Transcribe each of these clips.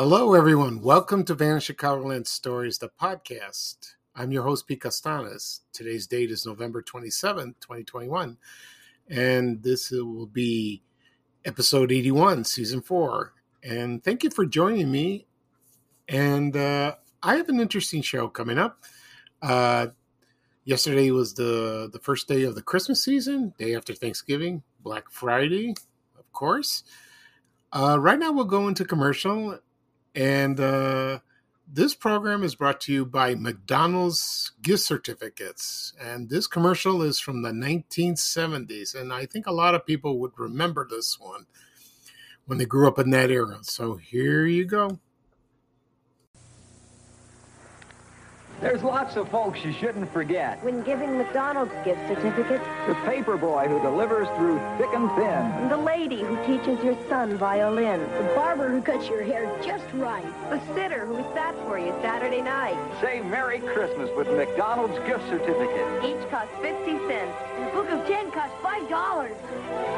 Hello, everyone. Welcome to Vanishing Chicagoland Stories, the podcast. I'm your host, Pete Castanes. Today's date is November 27th, 2021, and this will be episode 81, season four. And thank you for joining me. And uh, I have an interesting show coming up. Uh, yesterday was the, the first day of the Christmas season, day after Thanksgiving, Black Friday, of course. Uh, right now, we'll go into commercial and uh, this program is brought to you by McDonald's gift certificates. And this commercial is from the 1970s. And I think a lot of people would remember this one when they grew up in that era. So here you go. There's lots of folks you shouldn't forget. When giving McDonald's gift certificates. The paper boy who delivers through thick and thin. The lady who teaches your son violin. The barber who cuts your hair just right. The sitter who sat for you Saturday night. Say Merry Christmas with McDonald's gift certificate. Each costs 50 cents. The book of 10 costs $5.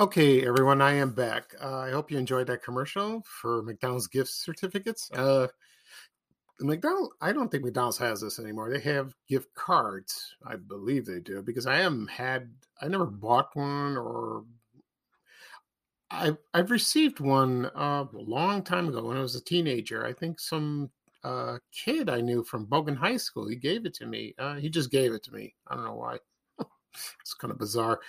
Okay, everyone, I am back. Uh, I hope you enjoyed that commercial for McDonald's gift certificates. Uh, McDonald, I don't think McDonald's has this anymore. They have gift cards. I believe they do because I haven't had, I never bought one or I've I've received one uh, a long time ago when I was a teenager. I think some uh, kid I knew from Bogan High School. He gave it to me. Uh, he just gave it to me. I don't know why. it's kind of bizarre.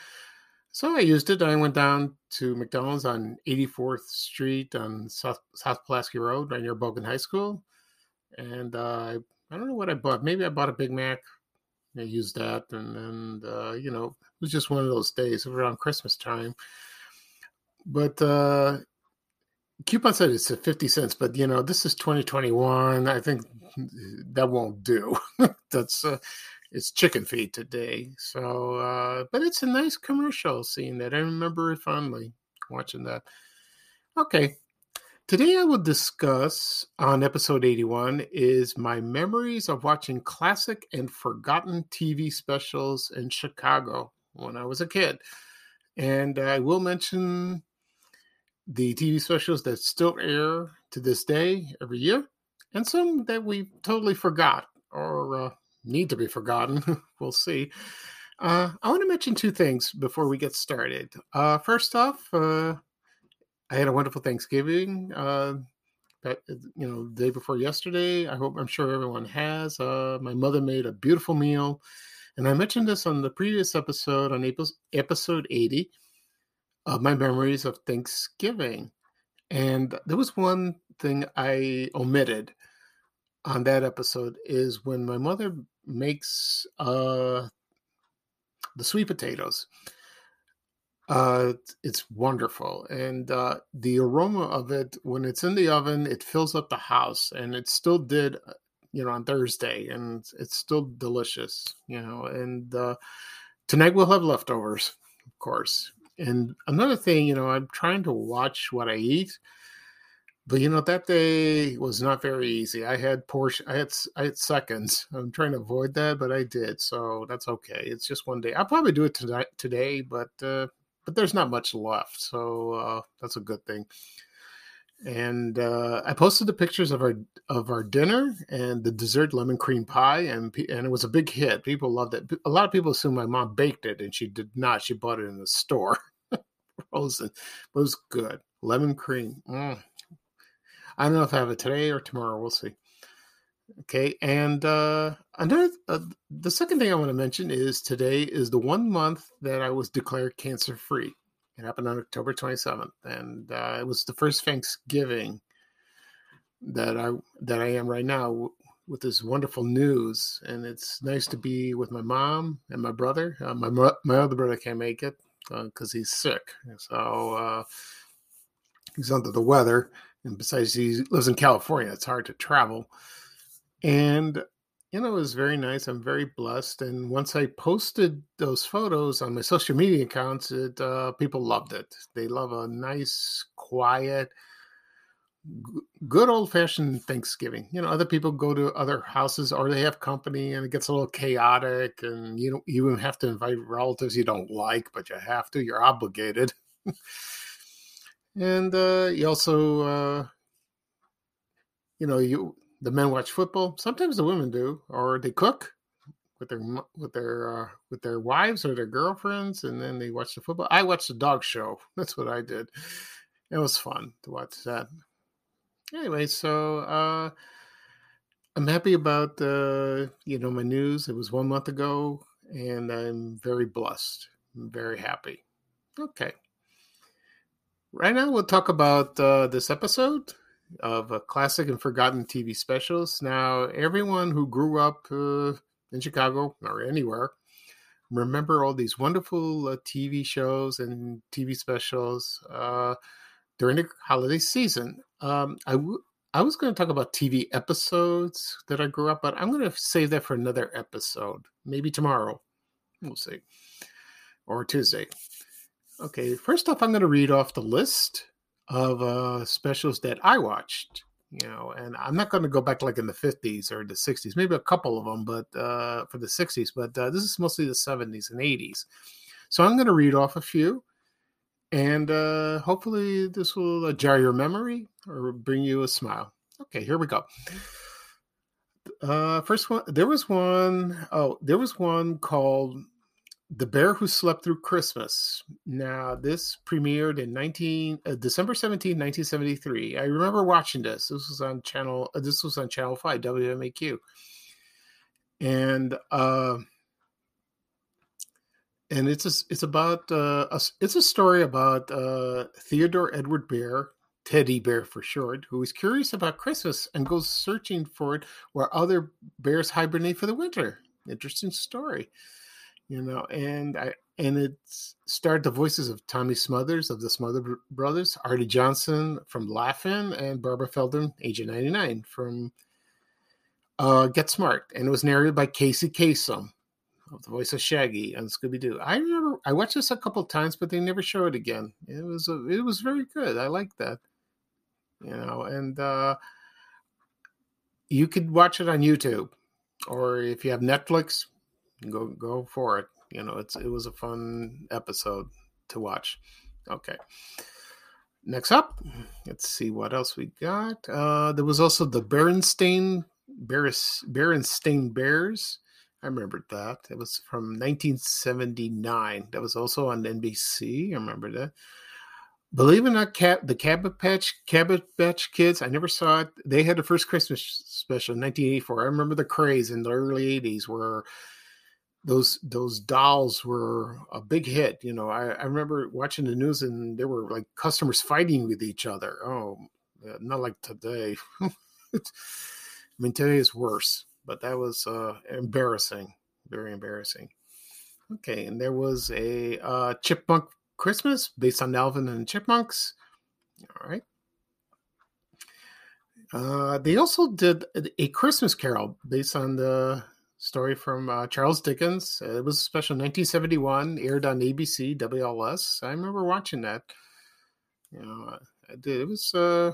So I used it. I went down to McDonald's on 84th Street on South South Pulaski Road, right near Bogan High School, and uh, I don't know what I bought. Maybe I bought a Big Mac. I used that, and and uh, you know it was just one of those days around Christmas time but uh coupon said it's at 50 cents but you know this is 2021 i think that won't do that's uh it's chicken feed today so uh but it's a nice commercial seeing that i remember fondly watching that. Okay today i will discuss on episode 81 is my memories of watching classic and forgotten tv specials in chicago when i was a kid and i will mention the TV specials that still air to this day every year, and some that we totally forgot or uh, need to be forgotten. we'll see. Uh, I want to mention two things before we get started. Uh, first off, uh, I had a wonderful Thanksgiving. Uh, that you know, the day before yesterday. I hope I'm sure everyone has. Uh, my mother made a beautiful meal, and I mentioned this on the previous episode on episode 80 of my memories of Thanksgiving. And there was one thing I omitted on that episode is when my mother makes uh, the sweet potatoes. Uh, it's wonderful, and uh, the aroma of it when it's in the oven, it fills up the house, and it still did, uh, you know, on Thursday, and it's, it's still delicious, you know. And uh, tonight we'll have leftovers, of course. And another thing, you know, I'm trying to watch what I eat, but you know that day was not very easy. I had Porsche, I had I had seconds. I'm trying to avoid that, but I did, so that's okay. It's just one day. I'll probably do it tonight today, but uh, but there's not much left, so uh, that's a good thing. And uh, I posted the pictures of our of our dinner and the dessert lemon cream pie, and and it was a big hit. People loved it. A lot of people assume my mom baked it, and she did not. She bought it in the store, frozen, but it was good. Lemon cream. Mm. I don't know if I have it today or tomorrow. We'll see. Okay, and uh, another uh, the second thing I want to mention is today is the one month that I was declared cancer free. It happened on October 27th, and uh, it was the first Thanksgiving that I that I am right now with this wonderful news, and it's nice to be with my mom and my brother. Uh, my my other brother can't make it because he's sick, so uh, he's under the weather. And besides, he lives in California; it's hard to travel. And you know, it was very nice. I'm very blessed. And once I posted those photos on my social media accounts, it uh, people loved it. They love a nice, quiet good old fashioned Thanksgiving. You know, other people go to other houses or they have company and it gets a little chaotic and you don't even have to invite relatives you don't like, but you have to, you're obligated. and uh, you also, uh, you know, you the men watch football. Sometimes the women do, or they cook with their with their uh, with their wives or their girlfriends, and then they watch the football. I watched the dog show. That's what I did. It was fun to watch that anyway, so uh, I'm happy about uh, you know my news. It was one month ago, and I'm very blessed. I'm very happy. Okay. Right now, we'll talk about uh, this episode of a classic and forgotten TV specials. Now, everyone who grew up uh, in Chicago or anywhere remember all these wonderful uh, TV shows and TV specials uh, during the holiday season. Um, I, w- I was going to talk about TV episodes that I grew up, but I'm going to save that for another episode, maybe tomorrow. We'll see, or Tuesday. Okay, first off, I'm going to read off the list of uh, specials that I watched. You know, and I'm not going to go back like in the 50s or the 60s, maybe a couple of them, but uh, for the 60s. But uh, this is mostly the 70s and 80s. So I'm going to read off a few and uh, hopefully, this will uh, jar your memory or bring you a smile. Okay, here we go. Uh, first one, there was one, oh, there was one called The Bear Who Slept Through Christmas. Now, this premiered in 19, uh, December 17, 1973. I remember watching this. This was on channel, uh, this was on channel 5, WMAQ. And, uh, and it's a, it's about uh, a, it's a story about uh, Theodore Edward Bear, Teddy Bear for short, who is curious about Christmas and goes searching for it where other bears hibernate for the winter. Interesting story, you know. And I and it starred the voices of Tommy Smothers of the Smothers Brothers, Arte Johnson from Laugh-In, and Barbara Feldon, Agent 99 from uh, Get Smart, and it was narrated by Casey Kasem of the voice of Shaggy on Scooby Doo. I remember I watched this a couple times, but they never show it again. It was a, it was very good. I like that, you know. And uh, you could watch it on YouTube, or if you have Netflix, go go for it. You know, it's it was a fun episode to watch. Okay. Next up, let's see what else we got. Uh, there was also the Berenstain Bears, Berenstain Bears I remembered that. It was from 1979. That was also on NBC. I remember that. Believe it or not, Cap, the Cabbage Patch Cabbage Patch Kids. I never saw it. They had the first Christmas special in 1984. I remember the craze in the early 80s where those those dolls were a big hit. You know, I, I remember watching the news and there were like customers fighting with each other. Oh, not like today. I mean, today is worse but that was uh, embarrassing, very embarrassing. Okay, and there was a uh, Chipmunk Christmas based on Alvin and the Chipmunks. All right. Uh, they also did a Christmas Carol based on the story from uh, Charles Dickens. It was a special 1971, aired on ABC WLS. I remember watching that. You know, I did. It was uh,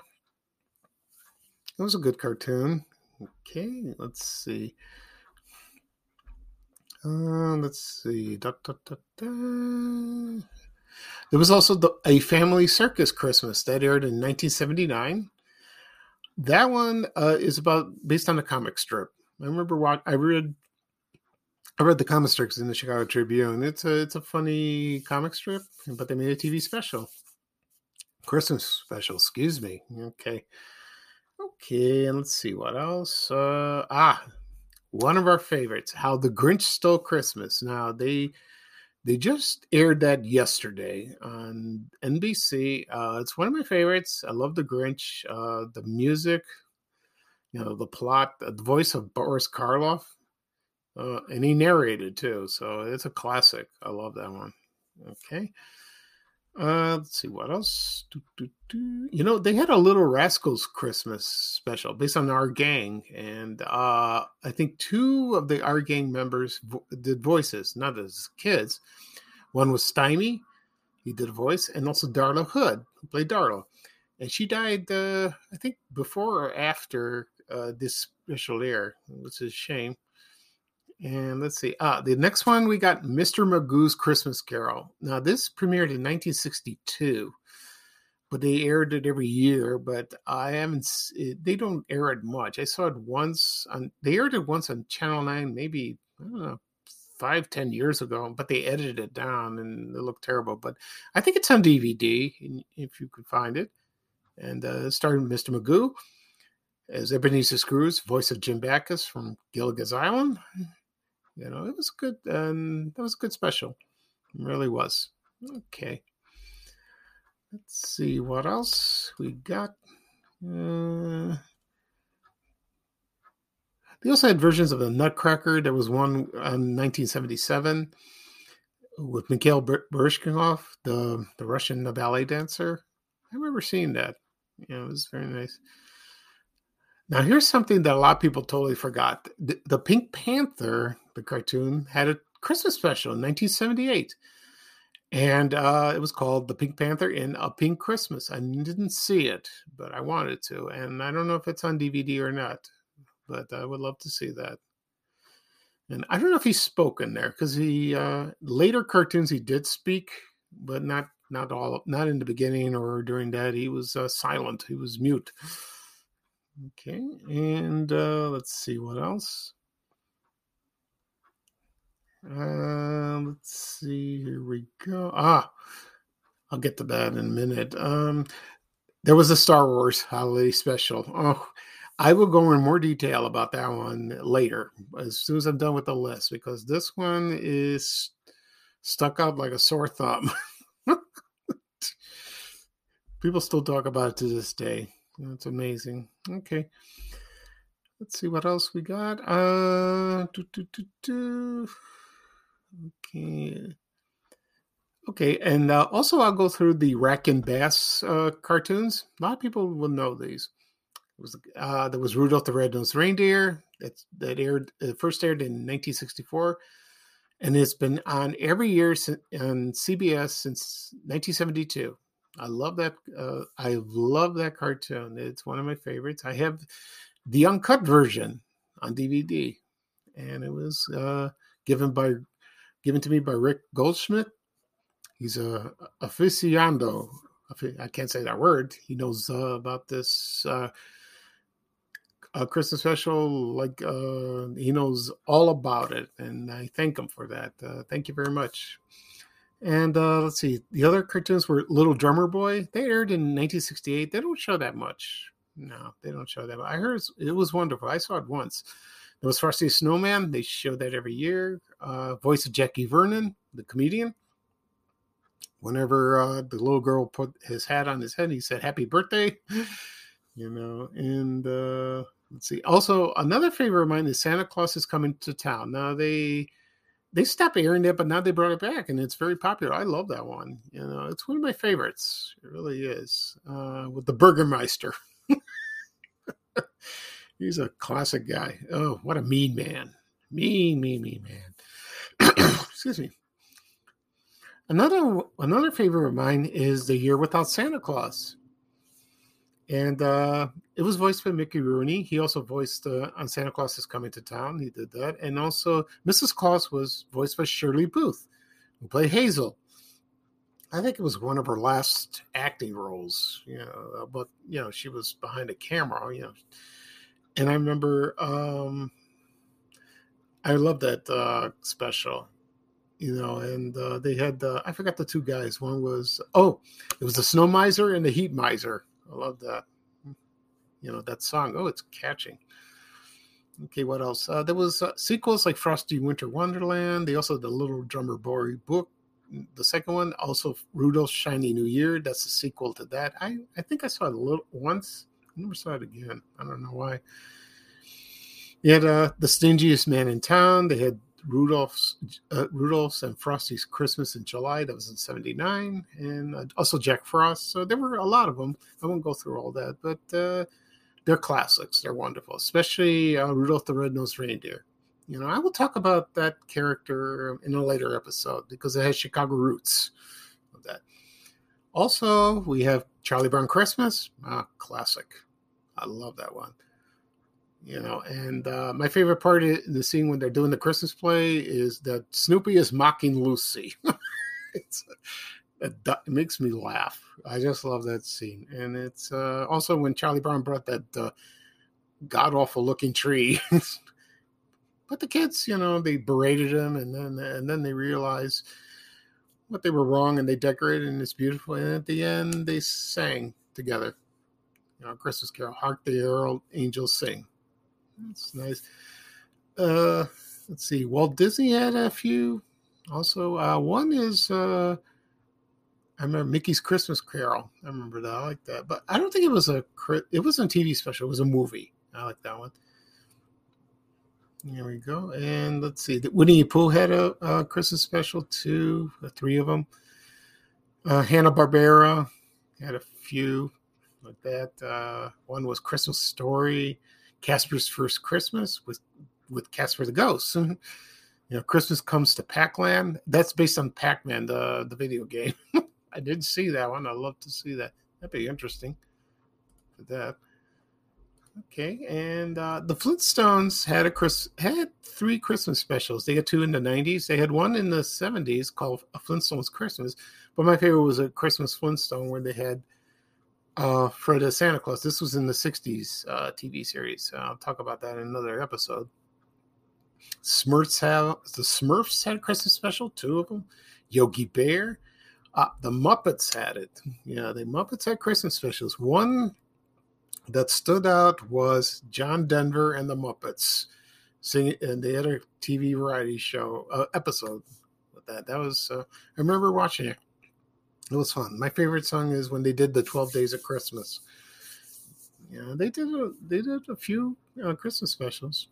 it was a good cartoon. Okay, let's see. Uh, let's see. Da, da, da, there was also the, a family circus Christmas that aired in 1979. That one uh, is about based on a comic strip. I remember what I read. I read the comic strips in the Chicago Tribune. It's a it's a funny comic strip, but they made a TV special, Christmas special. Excuse me. Okay. Okay, and let's see what else. Uh, ah, one of our favorites, How the Grinch Stole Christmas. Now they they just aired that yesterday on NBC. Uh, it's one of my favorites. I love the Grinch. Uh, the music you know the plot, the voice of Boris Karloff, uh, and he narrated too. So it's a classic. I love that one. Okay. Uh, let's see what else. Do, do, do. You know, they had a Little Rascals Christmas special based on our gang, and uh, I think two of the our gang members vo- did voices, not as kids. One was Stymie, he did a voice, and also Darla Hood, who played Darla, and she died, uh, I think, before or after uh, this special air, which is a shame. And let's see. Ah, the next one we got Mr. Magoo's Christmas Carol. Now this premiered in 1962, but they aired it every year. But I haven't. They don't air it much. I saw it once on. They aired it once on Channel Nine, maybe I don't know, five ten years ago. But they edited it down and it looked terrible. But I think it's on DVD if you could find it. And uh, starred Mr. Magoo as Ebenezer Scrooge, voice of Jim Backus from Gilligan's Island you know it was good and that was a good special. It really was. Okay. Let's see what else we got. Uh, they also had versions of the nutcracker there was one in 1977 with mikhail baryshnikov the, the russian ballet dancer. I remember seeing that. Yeah it was very nice now, here's something that a lot of people totally forgot. The, the Pink Panther, the cartoon, had a Christmas special in 1978. And uh, it was called The Pink Panther in A Pink Christmas. I didn't see it, but I wanted to. And I don't know if it's on DVD or not, but I would love to see that. And I don't know if he spoke in there because he uh, later cartoons he did speak, but not not all not in the beginning or during that. He was uh, silent. He was mute. Okay, and uh, let's see what else. Uh, let's see. Here we go. Ah, I'll get to that in a minute. Um, there was a Star Wars holiday special. Oh, I will go in more detail about that one later, as soon as I'm done with the list, because this one is stuck out like a sore thumb. People still talk about it to this day. That's amazing. Okay. Let's see what else we got. Uh. Okay. Okay, and uh, also I'll go through the Rankin/Bass uh, cartoons. A lot of people will know these. It was uh, there was Rudolph the Red-Nosed Reindeer that that aired uh, first aired in 1964, and it's been on every year since, on CBS since 1972. I love that. Uh, I love that cartoon. It's one of my favorites. I have the uncut version on DVD, and it was uh, given by given to me by Rick Goldschmidt. He's a aficionado. I can't say that word. He knows uh, about this uh, Christmas special. Like uh, he knows all about it, and I thank him for that. Uh, thank you very much. And uh, let's see, the other cartoons were Little Drummer Boy. They aired in 1968. They don't show that much. No, they don't show that. Much. I heard it was wonderful. I saw it once. There was Frosty the Snowman. They show that every year. Uh, voice of Jackie Vernon, the comedian. Whenever uh, the little girl put his hat on his head, he said "Happy Birthday," you know. And uh, let's see. Also, another favorite of mine is Santa Claus is coming to town. Now they they stopped airing it, but now they brought it back, and it's very popular. I love that one. You know, it's one of my favorites. It really is. Uh, with the Burgermeister. He's a classic guy. Oh, what a mean man. Mean, mean, mean man. Excuse me. Another another favorite of mine is The Year Without Santa Claus. And uh, it was voiced by Mickey Rooney. He also voiced uh, on Santa Claus is Coming to Town. He did that. And also, Mrs. Claus was voiced by Shirley Booth, who played Hazel. I think it was one of her last acting roles, you know, but, you know, she was behind a camera, you know. And I remember um, I love that uh, special, you know, and uh, they had, uh, I forgot the two guys. One was, oh, it was the Snow Miser and the Heat Miser. I love that. You know, that song. Oh, it's catching. Okay, what else? Uh, there was uh, sequels like Frosty Winter Wonderland. They also had the Little Drummer Boy book. The second one, also Rudolph's Shiny New Year. That's a sequel to that. I, I think I saw it a little once. I never saw it again. I don't know why. You had uh, the stingiest man in town. They had Rudolph's uh, Rudolph's and Frosty's Christmas in July. That was in '79, and uh, also Jack Frost. So there were a lot of them. I won't go through all that, but uh, they're classics. They're wonderful, especially uh, Rudolph the Red-Nosed Reindeer. You know, I will talk about that character in a later episode because it has Chicago roots. Of that. Also, we have Charlie Brown Christmas, ah, classic. I love that one you know and uh, my favorite part of the scene when they're doing the christmas play is that snoopy is mocking lucy. It's it, it, makes me laugh. I just love that scene. And it's uh, also when charlie brown brought that uh, god awful looking tree. But the kids you know they berated him and then and then they realized what they were wrong and they decorated and it's beautiful. And at the end they sang together. You know christmas carol hark the herald angels sing that's nice. Uh, let's see. Walt Disney had a few. Also, uh, one is uh, I remember Mickey's Christmas Carol. I remember that. I like that, but I don't think it was a it wasn't a TV special. It was a movie. I like that one. There we go. And let's see. Winnie the Pooh had a, a Christmas special too. The three of them. Uh, Hanna Barbera had a few like that. Uh, one was Christmas Story. Casper's First Christmas with with Casper the Ghost. you know, Christmas comes to Pac-Land. That's based on Pac-Man, the the video game. I did see that one. I'd love to see that. That'd be interesting for that. Okay, and uh, the Flintstones had a Chris had three Christmas specials. They had two in the '90s. They had one in the '70s called a Flintstones Christmas. But my favorite was a Christmas Flintstone where they had uh, for the Santa Claus. This was in the 60s uh, TV series. I'll talk about that in another episode. Smurfs have the Smurfs had a Christmas special, two of them. Yogi Bear, uh, the Muppets had it. Yeah, the Muppets had Christmas specials. One that stood out was John Denver and the Muppets singing, and they had a TV variety show uh, episode with that. That was uh, I remember watching it. It was fun. My favorite song is when they did the Twelve Days of Christmas. Yeah, they did a they did a few uh, Christmas specials.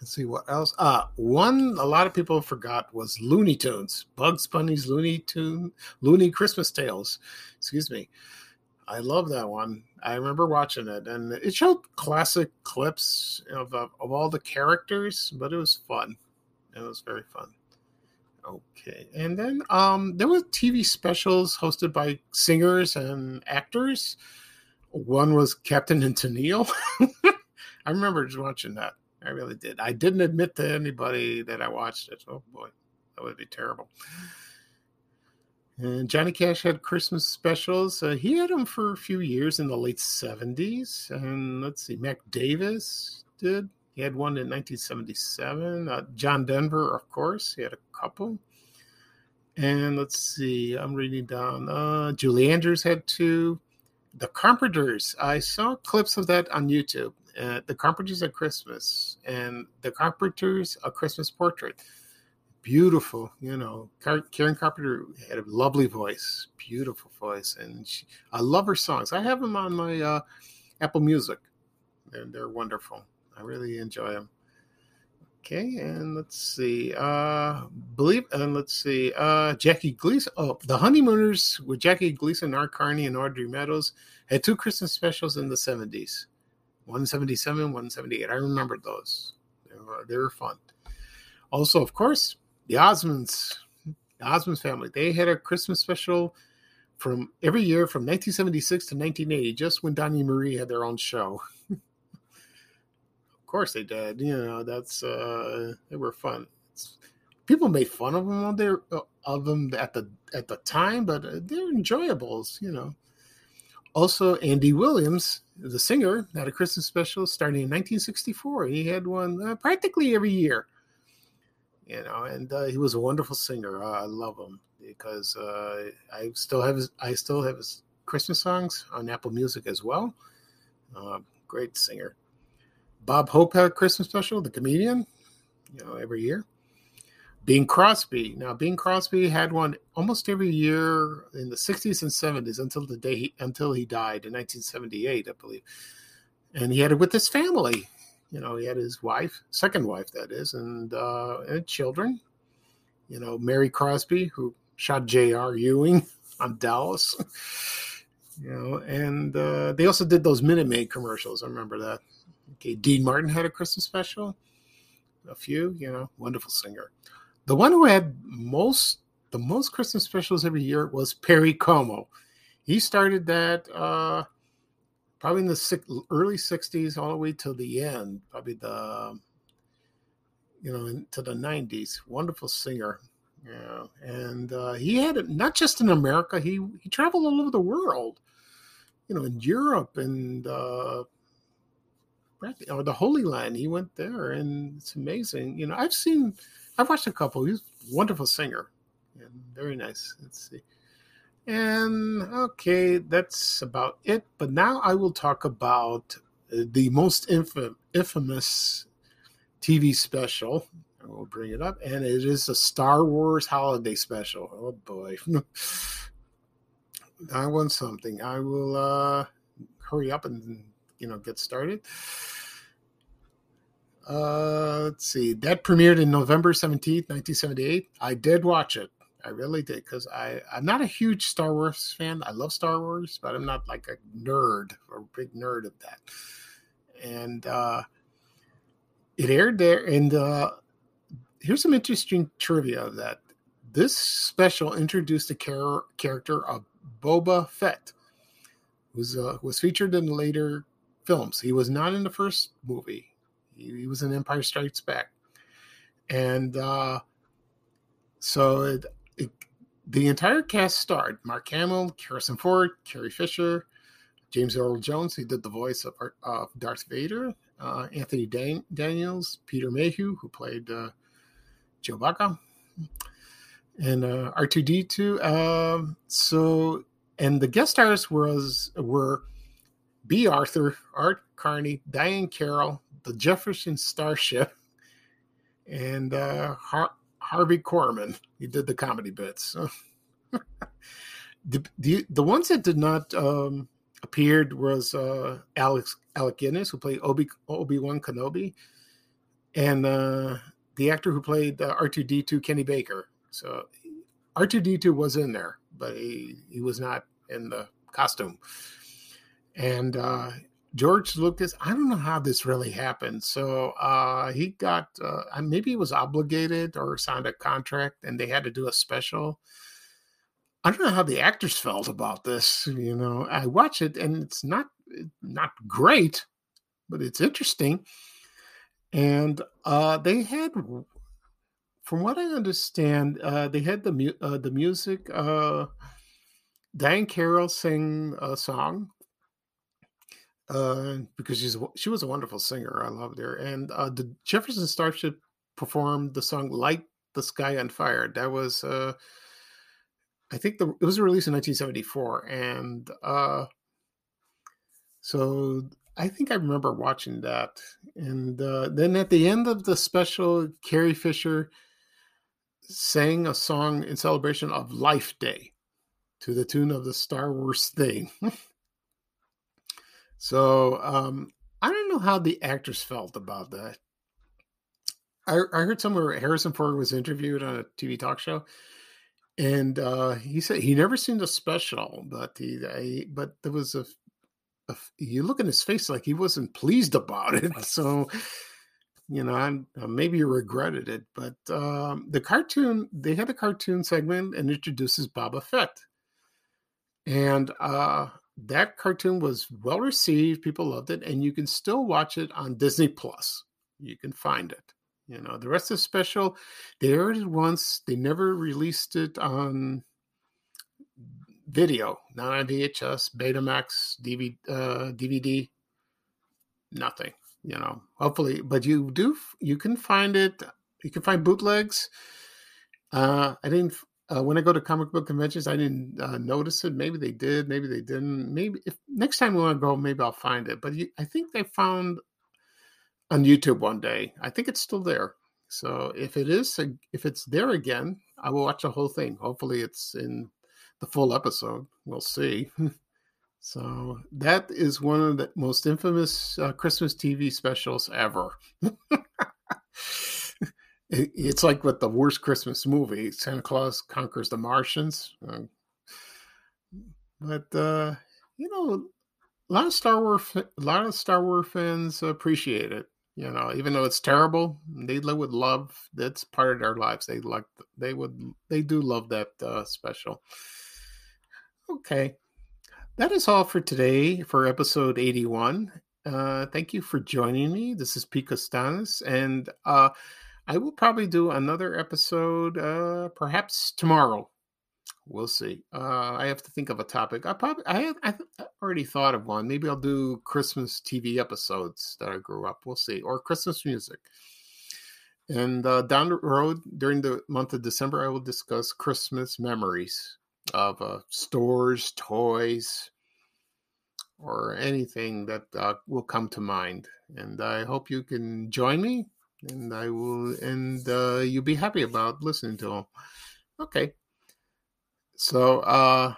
Let's see what else. Uh one a lot of people forgot was Looney Tunes, Bugs Bunny's Looney Tune, Looney Christmas Tales. Excuse me. I love that one. I remember watching it, and it showed classic clips of of, of all the characters, but it was fun. It was very fun. Okay. And then um, there were TV specials hosted by singers and actors. One was Captain and Tennille. I remember just watching that. I really did. I didn't admit to anybody that I watched it. Oh boy, that would be terrible. And Johnny Cash had Christmas specials. Uh, he had them for a few years in the late 70s. And let's see, Mac Davis did. He had one in 1977. Uh, John Denver, of course, he had a couple. And let's see, I'm reading down. Uh, Julie Andrews had two. The Carpenters, I saw clips of that on YouTube. Uh, the Carpenters at Christmas and the Carpenters a Christmas portrait. Beautiful, you know. Karen Carpenter had a lovely voice, beautiful voice, and she, I love her songs. I have them on my uh, Apple Music, and they're wonderful. I really enjoy them. Okay, and let's see. Uh believe and let's see. Uh Jackie Gleason. Oh, the honeymooners with Jackie Gleason, Art Carney, and Audrey Meadows had two Christmas specials in the 70s. 177, 178. I remember those. They were, they were fun. Also, of course, the Osmonds, the Osmonds family, they had a Christmas special from every year from 1976 to 1980, just when Donnie Marie had their own show. course they did. You know, that's uh they were fun. It's, people made fun of them on their uh, of them at the at the time, but uh, they're enjoyables. You know. Also, Andy Williams, the singer, had a Christmas special starting in 1964. He had one uh, practically every year. You know, and uh, he was a wonderful singer. Uh, I love him because I still have his, I still have his Christmas songs on Apple Music as well. Great singer. Bob Hope had a Christmas special, the comedian, you know, every year. Bing Crosby. Now, Bing Crosby had one almost every year in the 60s and 70s until the day he, until he died in 1978, I believe. And he had it with his family. You know, he had his wife, second wife, that is, and, uh, and children. You know, Mary Crosby, who shot J.R. Ewing on Dallas. you know, and uh, they also did those Minute Maid commercials. I remember that. Okay, Dean Martin had a Christmas special. A few, you know, wonderful singer. The one who had most the most Christmas specials every year was Perry Como. He started that uh, probably in the six, early '60s, all the way till the end, probably the you know into the '90s. Wonderful singer, yeah, and uh, he had it not just in America. He he traveled all over the world, you know, in Europe and uh, or the Holy Land. He went there, and it's amazing. You know, I've seen, I've watched a couple. He's a wonderful singer, and very nice. Let's see. And okay, that's about it. But now I will talk about the most infam- infamous TV special. I will bring it up, and it is a Star Wars holiday special. Oh boy, I want something. I will uh, hurry up and you know get started. Uh, let's see. That premiered in November 17th, 1978. I did watch it. I really did because I I'm not a huge Star Wars fan. I love Star Wars, but I'm not like a nerd or a big nerd of that. And uh, it aired there. And uh, here's some interesting trivia of that. This special introduced the char- character of Boba Fett, who's uh, was featured in later films. He was not in the first movie. He, he was in Empire Strikes Back, and uh, so it, it, the entire cast starred Mark Hamill, Harrison Ford, Carrie Fisher, James Earl Jones, who did the voice of, of Darth Vader, uh, Anthony Dan- Daniels, Peter Mayhew, who played uh, Chewbacca, and uh, R2D2. Um, so, and the guest stars was were Bea Arthur, Art Carney, Diahann Carroll, the Jefferson Starship, and uh, Har- Harvey Korman. He did the comedy bits. the, the the ones that did not um, appeared was uh, Alex Alec Guinness, who played Obi Obi Wan Kenobi, and uh, the actor who played uh, R two D two Kenny Baker. So R two D two was in there, but he he was not in the costume. And uh, George Lucas, I don't know how this really happened. So uh, he got uh, maybe he was obligated or signed a contract, and they had to do a special. I don't know how the actors felt about this. You know, I watch it and it's not not great, but it's interesting. And uh, they had, from what I understand, uh, they had the mu- uh, the music. Uh, Diahann Carroll sang a song uh, because she's she was a wonderful singer. I loved her. And uh, the Jefferson Starship performed the song "Light the Sky on Fire." That was, uh, I think, the it was released in 1974, and uh, so I think I remember watching that. And uh, then at the end of the special, Carrie Fisher sang a song in celebration of Life Day to the tune of the Star Wars theme. So um, I don't know how the actors felt about that. I, I heard somewhere Harrison Ford was interviewed on a TV talk show, and uh, he said he never seen the special, but he, I, but there was a, a, you look in his face like he wasn't pleased about it. So you know, I'm, uh, maybe he regretted it, but um, the cartoon they had a cartoon segment and introduces Boba Fett, and uh, that cartoon was well received. People loved it, and you can still watch it on Disney Plus. You can find it. You know, the rest of the special, they aired it once. They never released it on video, not on VHS, Betamax, DVD, uh, DVD, nothing. You know, hopefully, but you do, you can find it. You can find bootlegs. Uh, I didn't uh, when I go to comic book conventions, I didn't uh, notice it. Maybe they did, maybe they didn't. Maybe if next time we want to go, maybe I'll find it. But you, I think they found on YouTube one day. I think it's still there. So if it is, if it's there again, I will watch the whole thing. Hopefully, it's in the full episode. We'll see. So that is one of the most infamous uh, Christmas TV specials ever. it, it's like with the worst Christmas movie, Santa Claus Conquers the Martians. Uh, but uh, you know, a lot of Star Wars, a lot of Star Wars fans appreciate it. You know, even though it's terrible, they live with love. That's part of their lives. They like, they would, they do love that uh, special. Okay, that is all for today for episode eighty-one. Uh, thank you for joining me. This is Pete Costanis, and uh, I will probably do another episode uh, perhaps tomorrow we'll see. Uh, I have to think of a topic. I probably I have I already thought of one. Maybe I'll do Christmas TV episodes that I grew up. We'll see, or Christmas music. And uh, down the road during the month of December, I will discuss Christmas memories of uh, stores, toys, or anything that uh, will come to mind. And I hope you can join me, and I will, and uh, you'll be happy about listening to them. Okay, so uh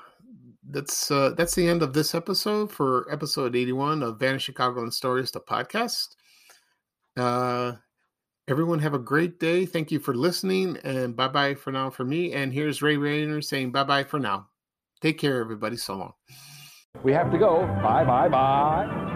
that's uh that's the end of this episode for episode 81 of Vanishing Chicagoland Stories the podcast. Uh everyone have a great day. Thank you for listening and bye bye for now for me. And here's Ray Rayner saying bye bye for now. Take care, everybody. So long. We have to go. Bye, bye, bye.